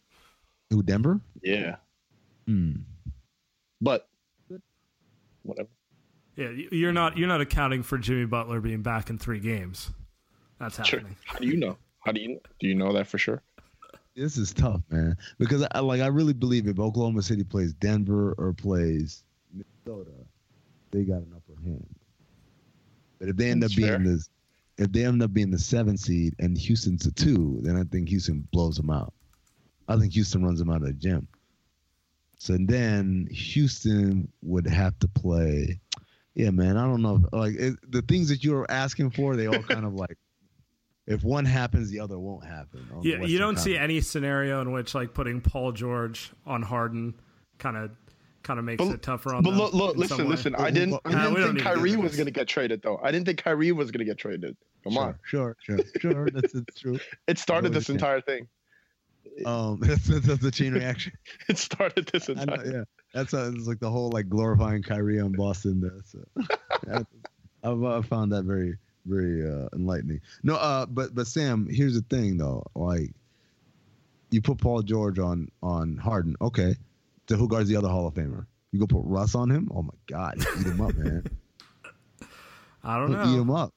Who Denver? Yeah, Hmm. but whatever. yeah, you- you're not you're not accounting for Jimmy Butler being back in three games. That's Sure. happening. How do you know? How do you do you know that for sure? This is tough, man. Because I like I really believe if Oklahoma City plays Denver or plays Minnesota, they got an upper hand. But if they end That's up being fair. this, if they end up being the seven seed and Houston's a two, then I think Houston blows them out. I think Houston runs them out of the gym. So then Houston would have to play. Yeah, man. I don't know. Like it, the things that you're asking for, they all kind of like. If one happens, the other won't happen. Yeah, you don't see any scenario in which like putting Paul George on Harden kind of kind of makes But- it tougher on But them. look, look, listen, listen. I didn't, I didn't we don't think need Kyrie was gonna get traded though. I didn't think Kyrie was gonna get traded. Come on, Sure, sure, sure, sure. That's it's true. it started this you're entire thing. Um, that's, that's the chain reaction. It started this I know, yeah, that's how, it's like the whole like glorifying Kyrie on Boston. That's, uh, I've, I found that very, very uh, enlightening. No, uh, but but Sam, here's the thing though. Like, you put Paul George on on Harden, okay. So who guards the other Hall of Famer? You go put Russ on him? Oh my God, eat him up, man. I don't Eat know. Eat him up.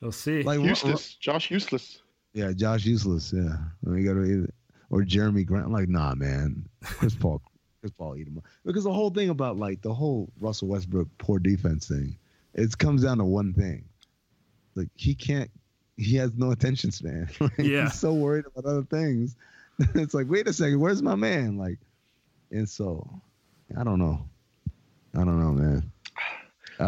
We'll see. Like Ru- Ru- Useless, Josh, useless. Yeah, Josh useless. Yeah, I mean, you gotta or Jerami Grant. I'm like, nah, man. Chris Paul, Chris Paul, eat him up. Because the whole thing about like the whole Russell Westbrook poor defense thing, it comes down to one thing. Like he can't. He has no attention span. Like, Yeah. he's so worried about other things. it's like, wait a second, where's my man? Like, and so, I don't know. I don't know, man.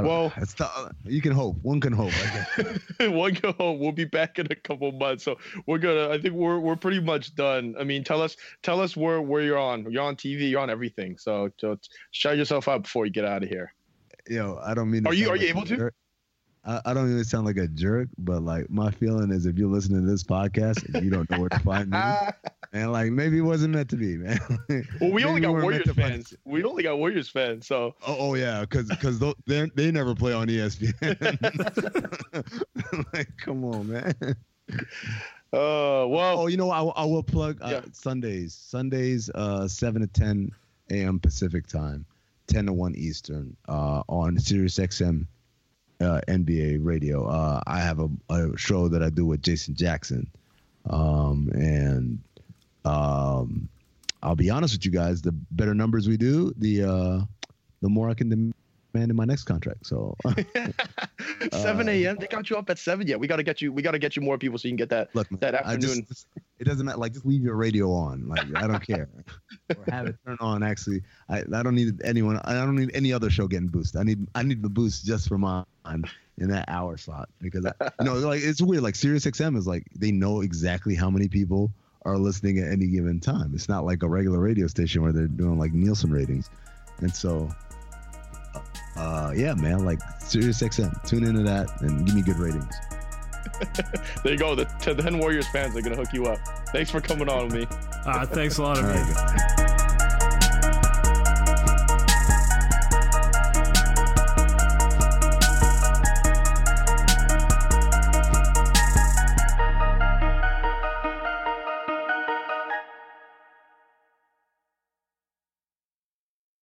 Well- it's t- uh, you can hope. One can hope. One can hope. We'll be back in a couple months. So we're gonna. I think we're we're pretty much done. I mean, tell us tell us where where you're on. You're on TV. You're on everything. So, so shout yourself out before you get out of here. Yo, I don't mean. To Are you- are you like able to? I, I don't even sound like a jerk, but like my feeling is, if you're listening to this podcast and you don't know where to find me, and like maybe it wasn't meant to be, man. well, we only got Warriors fans. We only got Warriors fans. So Oh, oh yeah, because because they they never play on ESPN. like, come on, man. Uh, well, Oh, you know? I, will- I will plug uh, Yeah. Sundays. Sundays, uh, seven to ten a.m. Pacific time, ten to one Eastern, uh, on Sirius XM, uh, NBA radio. Uh, I have a, a show that I do with Jason Jackson, um, and um, I'll be honest with you guys. The better numbers we do, the uh, the more I can demand in my next contract. So. 7 a.m. They got you up at seven. Yeah, we gotta get you. We gotta get you more people so you can get that. Look, man, That I just- afternoon. it doesn't matter. Like, just leave your radio on. Like, I don't care. or have it turn on. Actually, I, I don't need anyone. I don't need any other show getting boosted. I need I need the boost just for mine in that hour slot because I, you know, like it's weird. Like Sirius XM is like they know exactly how many people are listening at any given time. It's not like a regular radio station where they're doing like Nielsen ratings, and so. Uh, yeah, man, like Sirius XM, tune into that and give me good ratings. There you go. The, the 10 Warriors fans are gonna hook you up. Thanks for coming on with me. Uh, thanks a lot, All Amir. right, guys.